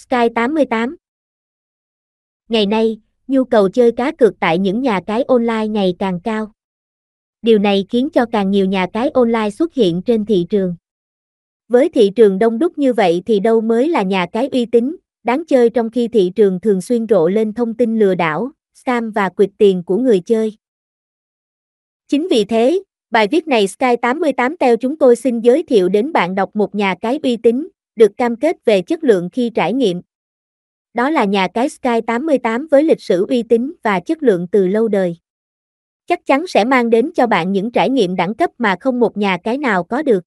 Sky 88 Ngày nay, nhu cầu chơi cá cược tại những nhà cái online ngày càng cao. Điều này khiến cho càng nhiều nhà cái online xuất hiện trên thị trường. Với thị trường đông đúc như vậy thì đâu mới là nhà cái uy tín, đáng chơi trong khi thị trường thường xuyên rộ lên thông tin lừa đảo, scam và quyệt tiền của người chơi. Chính vì thế, bài viết này Sky 88 Teo chúng tôi xin giới thiệu đến bạn đọc một nhà cái uy tín, được cam kết về chất lượng khi trải nghiệm. Đó là nhà cái Sky 88 với lịch sử uy tín và chất lượng từ lâu đời. Chắc chắn sẽ mang đến cho bạn những trải nghiệm đẳng cấp mà không một nhà cái nào có được.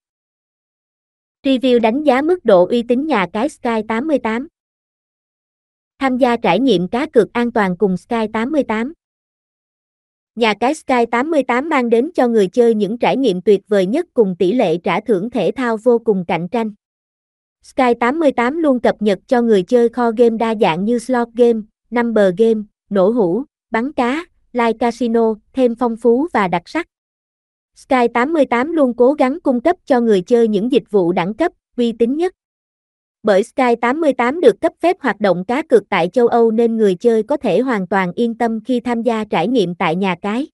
Review đánh giá mức độ uy tín nhà cái Sky 88. Tham gia trải nghiệm cá cược an toàn cùng Sky 88. Nhà cái Sky 88 mang đến cho người chơi những trải nghiệm tuyệt vời nhất cùng tỷ lệ trả thưởng thể thao vô cùng cạnh tranh. Sky 88 luôn cập nhật cho người chơi kho game đa dạng như slot game, number game, nổ hũ, bắn cá, live casino, thêm phong phú và đặc sắc. Sky 88 luôn cố gắng cung cấp cho người chơi những dịch vụ đẳng cấp, uy tín nhất. Bởi Sky 88 được cấp phép hoạt động cá cược tại châu Âu nên người chơi có thể hoàn toàn yên tâm khi tham gia trải nghiệm tại nhà cái.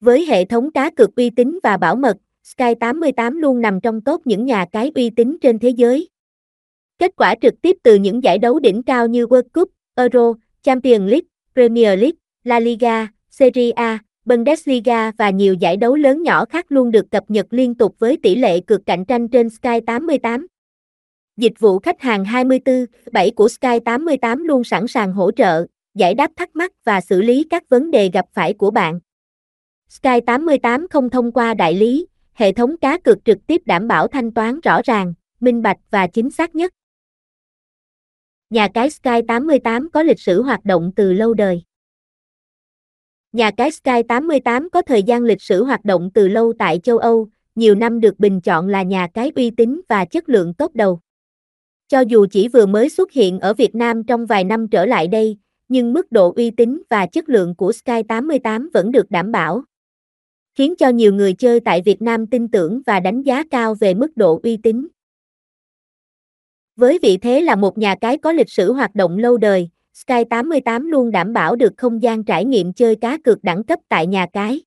Với hệ thống cá cược uy tín và bảo mật, Sky 88 luôn nằm trong top những nhà cái uy tín trên thế giới. Kết quả trực tiếp từ những giải đấu đỉnh cao như World Cup, Euro, Champions League, Premier League, La Liga, Serie A, Bundesliga và nhiều giải đấu lớn nhỏ khác luôn được cập nhật liên tục với tỷ lệ cược cạnh tranh trên Sky 88. Dịch vụ khách hàng 24/7 của Sky 88 luôn sẵn sàng hỗ trợ, giải đáp thắc mắc và xử lý các vấn đề gặp phải của bạn. Sky 88 không thông qua đại lý, hệ thống cá cược trực tiếp đảm bảo thanh toán rõ ràng, minh bạch và chính xác nhất. Nhà cái Sky 88 có lịch sử hoạt động từ lâu đời. Nhà cái Sky 88 có thời gian lịch sử hoạt động từ lâu tại châu Âu, nhiều năm được bình chọn là nhà cái uy tín và chất lượng tốt đầu. Cho dù chỉ vừa mới xuất hiện ở Việt Nam trong vài năm trở lại đây, nhưng mức độ uy tín và chất lượng của Sky 88 vẫn được đảm bảo. Khiến cho nhiều người chơi tại Việt Nam tin tưởng và đánh giá cao về mức độ uy tín. Với vị thế là một nhà cái có lịch sử hoạt động lâu đời, Sky 88 luôn đảm bảo được không gian trải nghiệm chơi cá cược đẳng cấp tại nhà cái.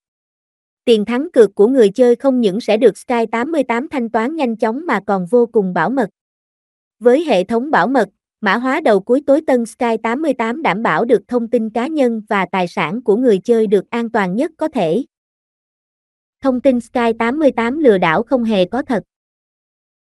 Tiền thắng cược của người chơi không những sẽ được Sky 88 thanh toán nhanh chóng mà còn vô cùng bảo mật. Với hệ thống bảo mật, mã hóa đầu cuối tối tân Sky 88 đảm bảo được thông tin cá nhân và tài sản của người chơi được an toàn nhất có thể. Thông tin Sky 88 lừa đảo không hề có thật.